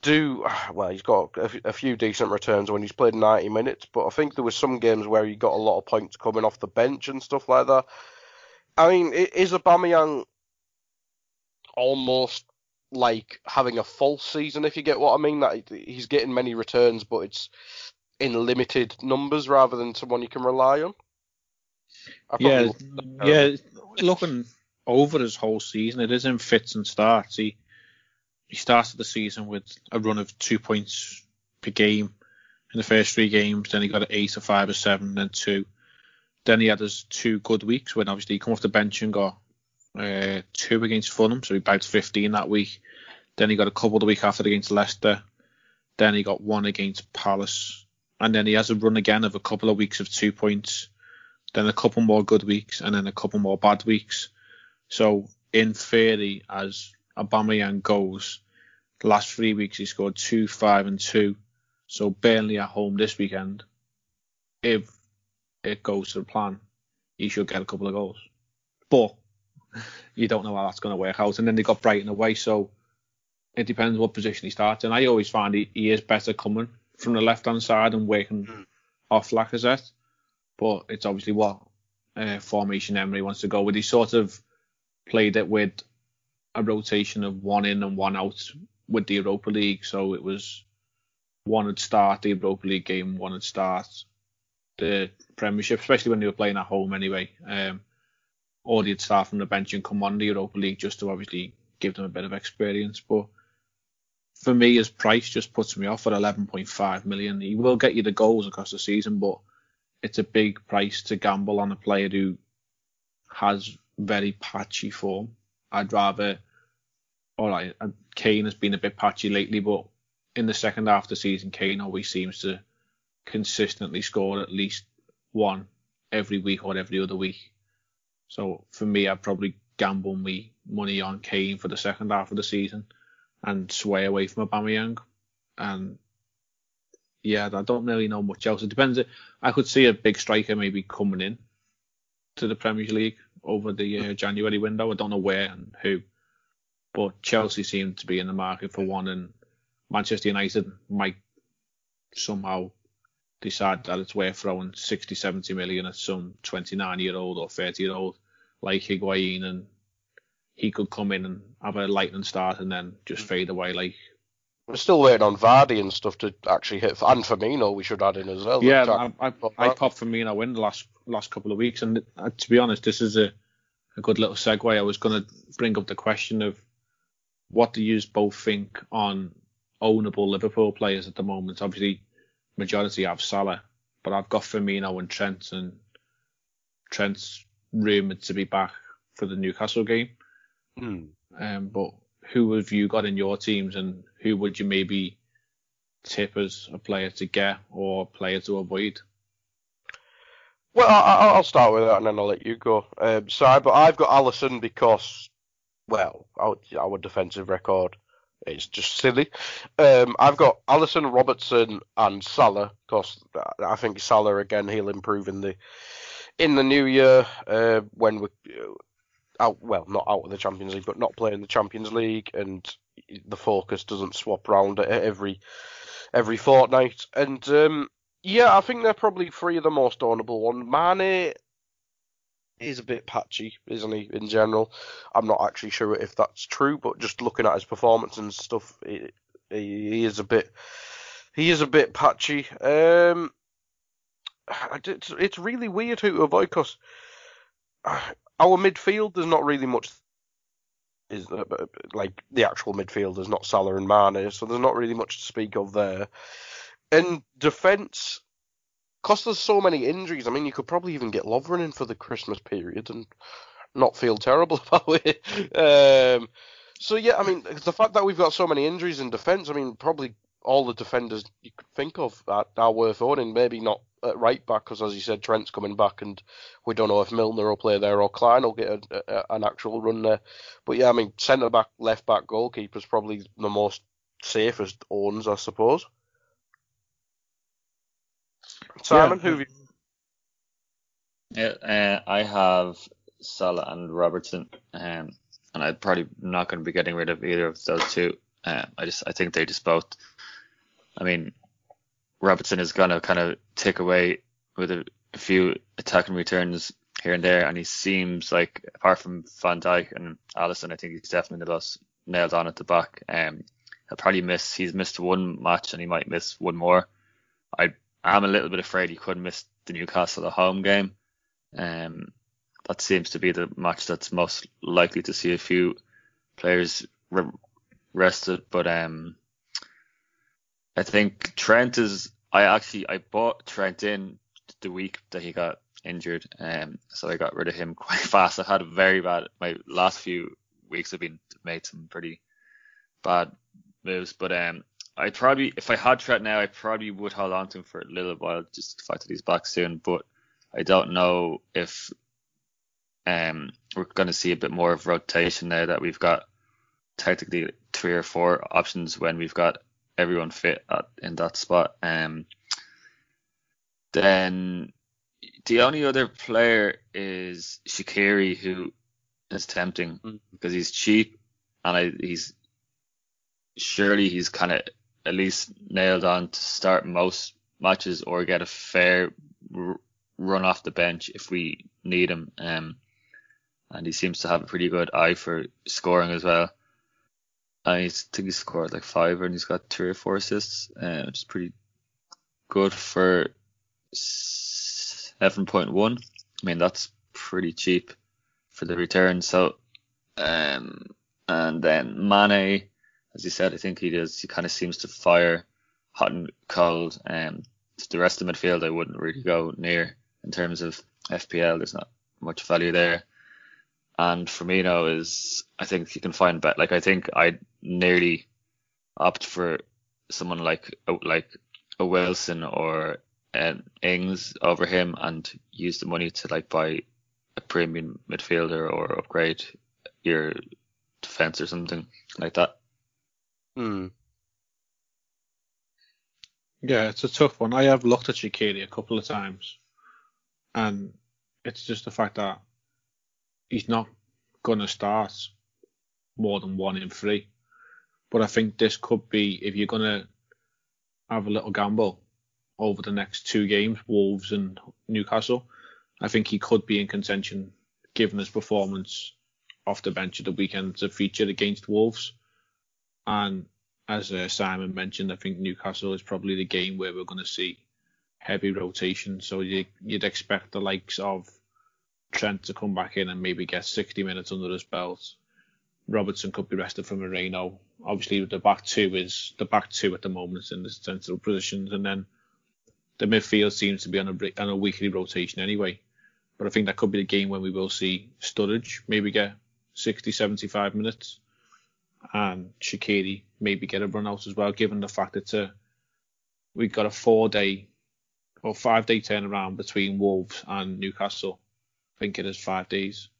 do *sighs* well. He's got a, a few decent returns when he's played 90 minutes, but I think there was some games where he got a lot of points coming off the bench and stuff like that. I mean, is Aubameyang almost like having a false season, if you get what I mean. That he's getting many returns, but it's in limited numbers rather than someone you can rely on. Yeah, yeah. Um, looking over his whole season, it is in fits and starts. He he started the season with a run of two points per game in the first three games. Then he got an eight, a five, a seven, then two. Then he had his two good weeks when obviously he come off the bench and got uh, two against Fulham, so he bagged 15 that week. Then he got a couple the week after against Leicester. Then he got one against Palace, and then he has a run again of a couple of weeks of two points. Then a couple more good weeks, and then a couple more bad weeks. So in theory, as Aubameyang goes, the last three weeks he scored two, five, and two. So Burnley at home this weekend. If it goes to the plan, he should get a couple of goals. But *laughs* you don't know how that's going to work out. And then they got Brighton away, so it depends what position he starts. And I always find he, he is better coming from the left hand side and working mm. off Lacazette. But it's obviously what uh, formation Emery wants to go with. He sort of played it with a rotation of one in and one out with the Europa League. So it was one would start the Europa League game, one would start the Premiership, especially when they were playing at home anyway. Um, or they'd start from the bench and come on the Europa League just to obviously give them a bit of experience. But for me, his price just puts me off at 11.5 million. He will get you the goals across the season, but it's a big price to gamble on a player who has very patchy form. I'd rather, all right, uh, Kane has been a bit patchy lately, but in the second half of the season, Kane always seems to consistently score at least one every week or every other week. So for me, I'd probably gamble me money on Kane for the second half of the season and sway away from Aubameyang. And yeah, I don't really know much else. It depends. I could see a big striker maybe coming in to the Premier League over the uh, January window. I don't know where and who, but Chelsea seem to be in the market for one, and Manchester United might somehow decide that it's worth throwing 60, 70 million at some 29 year old or 30 year old like Higuain and he could come in and have a lightning start and then just fade away like we're still waiting on Vardy and stuff to actually hit and Firmino we should add in as well. Yeah, I, I, I popped Firmino in the last last couple of weeks and uh, to be honest this is a, a good little segue. I was going to bring up the question of what do you both think on ownable Liverpool players at the moment? Obviously majority have Salah, but I've got Firmino and Trent and Trent's rumoured to be back for the Newcastle game. Hmm. Um, but who have you got in your teams, and who would you maybe tip as a player to get or a player to avoid? Well, I, will start with that, and then I'll let you go. Um, sorry, but I've got Alisson because, well, our, our defensive record is just silly. Um, I've got Alisson Robertson, and Salah because I think Salah again he'll improve in the in the new year uh, when we're uh, out, well, not out of the Champions League, but not playing the Champions League, and the focus doesn't swap around every every fortnight. And um, yeah, I think they're probably three of the most ownable one. Mane is a bit patchy, isn't he? In general, I'm not actually sure if that's true, but just looking at his performance and stuff, he, he is a bit he is a bit patchy. Um, it's, it's really weird who to avoid because our midfield there's not really much is uh, like the actual midfield midfielders, not Salah and Mane. So there's not really much to speak of there. In defence, because there's so many injuries. I mean, you could probably even get Lovren in for the Christmas period and not feel terrible *laughs* about it. Um, so yeah, I mean, the fact that we've got so many injuries in defence, I mean, probably all the defenders you could think of are, are worth owning. Maybe not at right back because, as you said, Trent's coming back, and we don't know if Milner will play there or Klein will get a, a, an actual run there. But yeah, I mean, centre back, left back, goalkeeper's probably the most safest owns, I suppose. Simon, yeah. who? You... Yeah, uh, I have Salah and Robertson, um, and I'm probably not going to be getting rid of either of those two. Um, I just I think they just both. I mean, Robertson is going to kind of take away with a, a, few attacking returns here and there, and he seems like apart from Van Dijk and Alisson, I think he's definitely the most nailed on at the back. Um, he'll probably miss. He's missed one match, and he might miss one more. I am a little bit afraid he could miss the Newcastle at home game. Um, that seems to be the match that's most likely to see a few players re- rested. But um, I think Trent is. I actually I bought Trent in the week that he got injured, um, so I got rid of him *laughs* quite fast. I had a very bad. My last few weeks have been made some pretty bad moves, but um, I probably if I had Trent now, I probably would hold on to him for a little while, just the fact that he's back soon. But I don't know if um, we're going to see a bit more of rotation now that we've got technically three or four options when we've got everyone fit at, in that spot. Um, then the only other player is Shaqiri, who is tempting mm. because he's cheap and I, he's surely he's kind of at least nailed on to start most matches or get a fair r- run off the bench if we need him. Um, and he seems to have a pretty good eye for scoring as well. I think he scored like five and he's got three or four assists, uh, which is pretty good for 7.1. I mean, that's pretty cheap for the return. So, um, and then Mane, as you said, I think he does. He kind of seems to fire hot and cold. Um, the rest of the midfield, I wouldn't really go near in terms of FPL. There's not much value there and Firmino is I think you can find bet like I think I'd nearly opt for someone like like a Wilson or an Ings over him and use the money to like buy a premium midfielder or upgrade your defense or something like that. Hmm. Yeah, it's a tough one. I have looked at Shaqiri a couple of times, and it's just the fact that he's not going to start more than one in three. But I think this could be, if you're going to have a little gamble over the next two games, Wolves and Newcastle, I think he could be in contention given his performance off the bench at the weekend to feature against Wolves. And as uh, Simon mentioned, I think Newcastle is probably the game where we're going to see heavy rotation. So you, would expect the likes of Trent to come back in and maybe get 60 minutes under his belt. Robertson could be rested from Moreno. Obviously, the back two is the back two at the moment in the central positions, and then the midfield seems to be on a on a weekly rotation anyway. But I think that could be the game when we will see Sturridge maybe get 60, 75 minutes, and Shaqiri maybe get a run out as well, given the fact that uh, we've got a four day or five day turnaround between Wolves and Newcastle I think it is five days.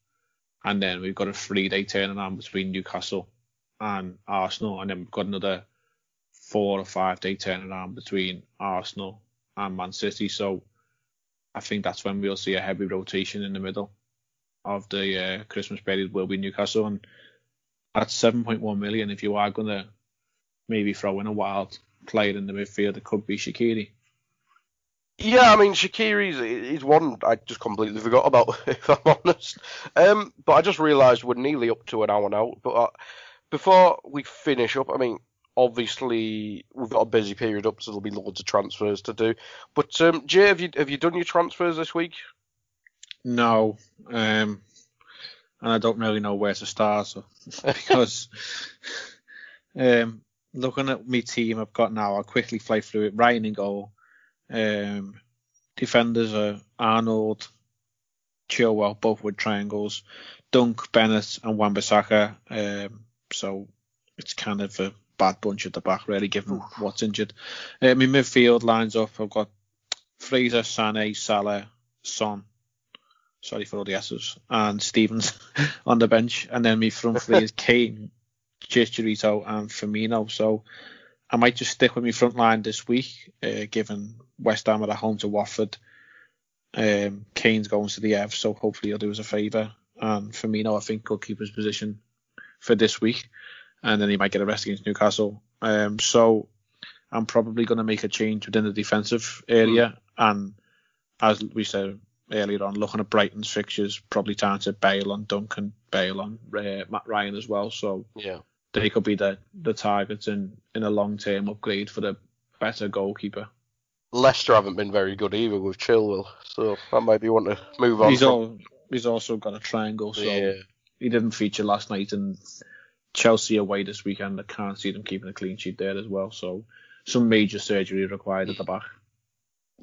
And then we've got a three day turnaround between Newcastle and Arsenal. And then we've got another four or five day turnaround between Arsenal and Man City. So I think that's when we'll see a heavy rotation in the middle of the uh, Christmas period will be Newcastle. And at 7.1 million, if you are going to maybe throw in a wild player in the midfield, it could be Shaqiri. Yeah, I mean Shaqiri's is one I just completely forgot about, *laughs* if I'm honest. Um, but I just realised we're nearly up to an hour now. But uh, before we finish up, I mean, obviously we've got a busy period up, so there'll be loads of transfers to do. But um, Jay, have you have you done your transfers this week? No. Um, and I don't really know where to start so, *laughs* because um, looking at my team I've got now, I'll quickly fly through it. Ryan in goal. Um, defenders are Arnold, Chilwell, both with triangles. Dunk, Bennett, and Wan-Bissaka. Um, so it's kind of a bad bunch at the back, really, given what's injured. Uh, my midfield lines up. I've got Fraser, Sané, Salah, Son. Sorry for all the S's. And Stevens *laughs* on the bench. And then my front three is *laughs* Kane, Chicharito, and Firmino. So I might just stick with my front line this week, uh, given West Ham are at home to Watford. Um, Kane's going to the Ev, so hopefully he'll do us a favour. And Firmino, I think, will keep his position for this week. And then he might get a rest against Newcastle. Um, so I'm probably going to make a change within the defensive area. And as we said earlier on, looking at Brighton's fixtures, probably time to bail on Duncan, bail on uh, Matt Ryan as well. So Yeah. they could be the, the targets in, in a long term upgrade for the better goalkeeper. Leicester haven't been very good either with Chilwell, so that might be one to move on. He's from. all he's also got a triangle, so yeah. he didn't feature last night and Chelsea away this weekend. I can't see them keeping a clean sheet there as well. So some major surgery required at the back.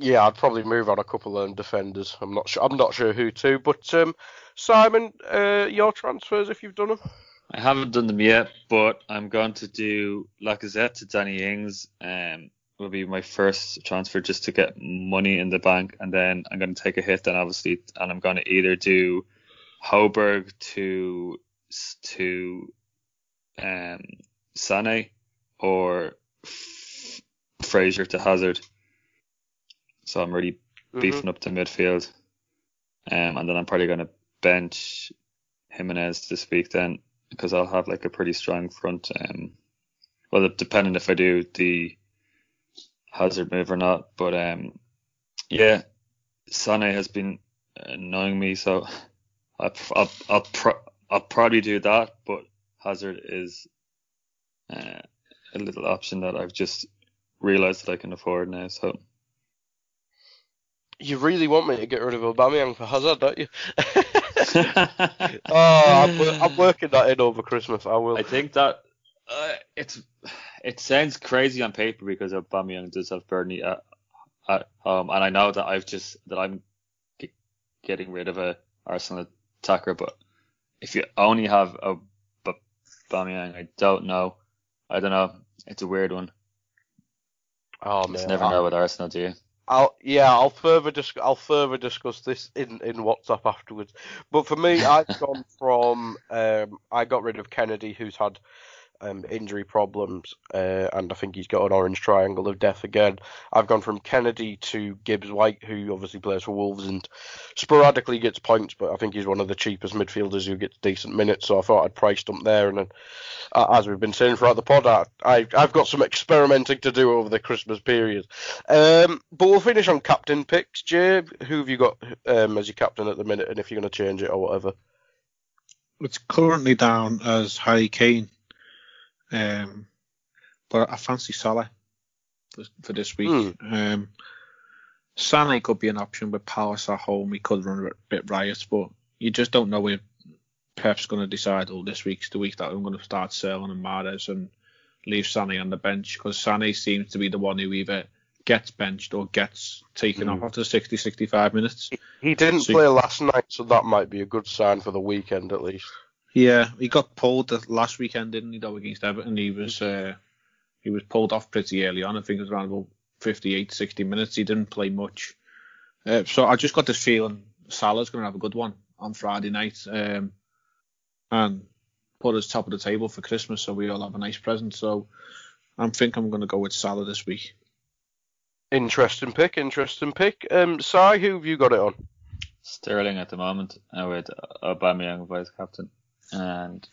Yeah, I'd probably move on a couple of them defenders. I'm not sure. I'm not sure who to. But um, Simon, uh, your transfers if you've done them. I haven't done them yet, but I'm going to do Lacazette to Danny Ings. Um, will be my first transfer just to get money in the bank, and then I'm going to take a hit. Then obviously, and I'm going to either do Højbjerg to to um, Sane or Fraser to Hazard. So I'm really Mhm. beefing up the midfield. Um, and then I'm probably going to bench Jimenez this week then because I'll have like a pretty strong front. Um, well, depending if I do the Hazard move or not. But um, yeah, Sane has been annoying me, so *laughs* I'll I'll I'll, pro- I'll probably do that. But Hazard is uh, a little option that I've just realised that I can afford now. So You really want me to get rid of Aubameyang for Hazard, don't you? *laughs* oh, I'm, I'm working that in over Christmas. I will. I think that uh, it's it sounds crazy on paper because Aubameyang does have Burnley at, at home, and I know that I've just that I'm g- getting rid of a Arsenal attacker, but if you only have a Aubameyang, I don't know. I don't know. It's a weird one. oh You man, never know ah. with Arsenal, do you? I'll yeah, I'll further dis- I'll further discuss this in, in WhatsApp afterwards. But for me, I've gone *laughs* from um, I got rid of Kennedy, who's had um, injury problems, uh, and I think he's got an orange triangle of death again. I've gone from Kennedy to Gibbs White, who obviously plays for Wolves and sporadically gets points, but I think he's one of the cheapest midfielders who gets decent minutes. So I thought I'd priced him there, and then uh, as we've been saying throughout the pod, I, I've got some experimenting to do over the Christmas period. Um, but we'll finish on captain picks. Jay, who have you got um, as your captain at the minute, and if you're going to change it or whatever? It's currently down as Harry Kane, um, but I fancy Salah for, for this week. Hmm. Um, Sané could be an option with Palace at home. He could run a bit riot, but you just don't know where Pep's going to decide. Oh, this week's the week that I'm going to start selling and Mahrez and leave Sané on the bench because Sané seems to be the one who either gets benched or gets taken Hmm. off after 60, 65 minutes. He didn't So- play last night, so that might be a good sign for the weekend at least. Yeah, he got pulled the last weekend, didn't he? Though against Everton, he was uh, he was pulled off pretty early on. I think it was around about 58, 60 minutes. He didn't play much. Uh, so I just got this feeling Salah's going to have a good one on Friday night, um, and put us top of the table for Christmas, so we all have a nice present. So I'm think I'm going to go with Salah this week. Interesting pick, interesting pick. Um, Sai, who have you got it on? Sterling at the moment uh, with Aubameyang vice captain, and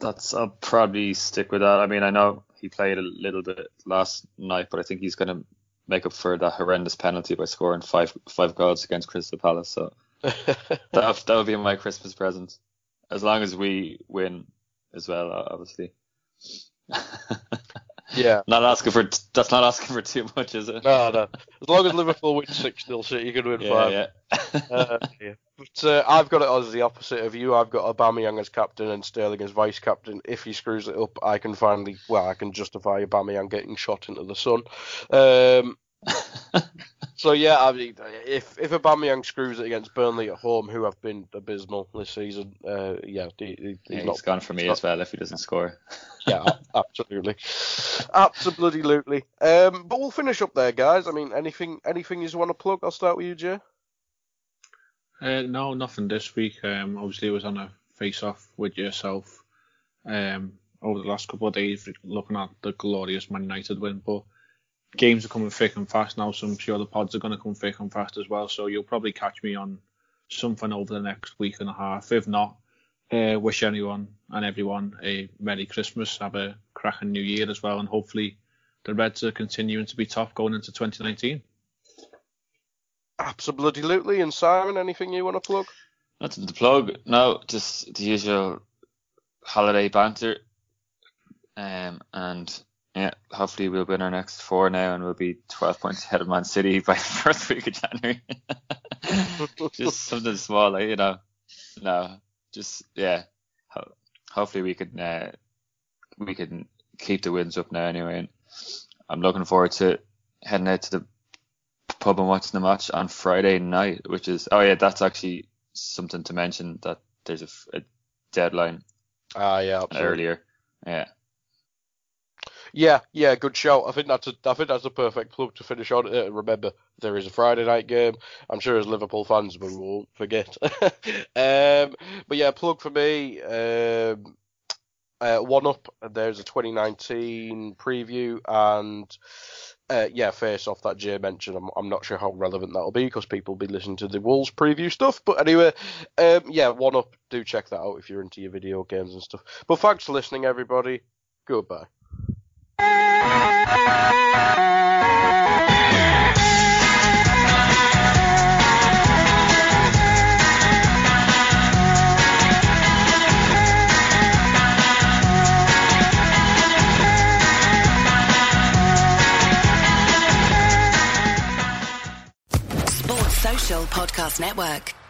that's I'll probably stick with that. I mean, I know he played a little bit last night, but I think he's going to make up for that horrendous penalty by scoring five five goals against Crystal Palace. So *laughs* that that would be my Christmas present, as long as we win as well, obviously. *laughs* Yeah. Not asking for that's not asking for too much, is it? No, no. As long as Liverpool win 6 0, City, you can win Yeah, 5. yeah. Uh, yeah. But uh, I've got it as the opposite of you. I've got Aubameyang as captain and Sterling as vice captain. If he screws it up, I can finally, well, I can justify Aubameyang getting shot into the sun. Um, *laughs* so yeah, I mean, if if Aubameyang screws it against Burnley at home, who have been abysmal this season, uh, yeah, he, he- he's Yeah, not he's gone for me as well if he doesn't score. *laughs* yeah, a- absolutely, absolutely. Um, but we'll finish up there, guys. I mean, anything, anything you want to plug? I'll start with you, Jay. Uh, no, nothing this week. Um, obviously, I was on a face-off with yourself um, over the last couple of days, looking at the glorious Man United win. But games are coming thick and fast now, so I'm sure the pods are going to come thick and fast as well. So you'll probably catch me on something over the next week and a half. If not, uh, wish anyone and everyone a Merry Christmas, have a cracking New Year as well, and hopefully the Reds are continuing to be top going into 2019. Absolutely. And Simon, anything you want to plug? Nothing to plug. No, just the usual holiday banter. Um, and yeah, hopefully we'll win our next four now, and we'll be 12 points ahead of Man City *laughs* by the first week of January. *laughs* just something small, like you know. No, just yeah. Ho- hopefully we can uh, we can keep the wins up now anyway. And I'm looking forward to heading out to the pub and watching the match on Friday night, which is oh yeah, that's actually something to mention that there's a deadline Ah, yeah, absolutely. earlier. Yeah, Yeah, yeah, good shout. I think that's a, I think that's a perfect club to finish on. Uh, remember, there is a Friday night game. I'm sure as Liverpool fans we won't forget. *laughs* um, but yeah, plug for me. Um, uh, one up. There's a 2019 preview and. Uh, yeah, face off that Jay mentioned. I'm, I'm not sure how relevant that'll be because people will be listening to the Wolves preview stuff. But anyway, um, yeah, one up. Do check that out if you're into your video games and stuff. But thanks for listening, everybody. Goodbye. Sports Social Podcast Network.